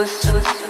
listen, listen.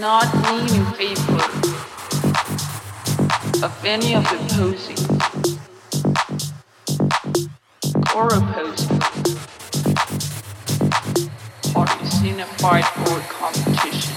Not lean in favor of any of the posing or opposing parties in a fight or competition.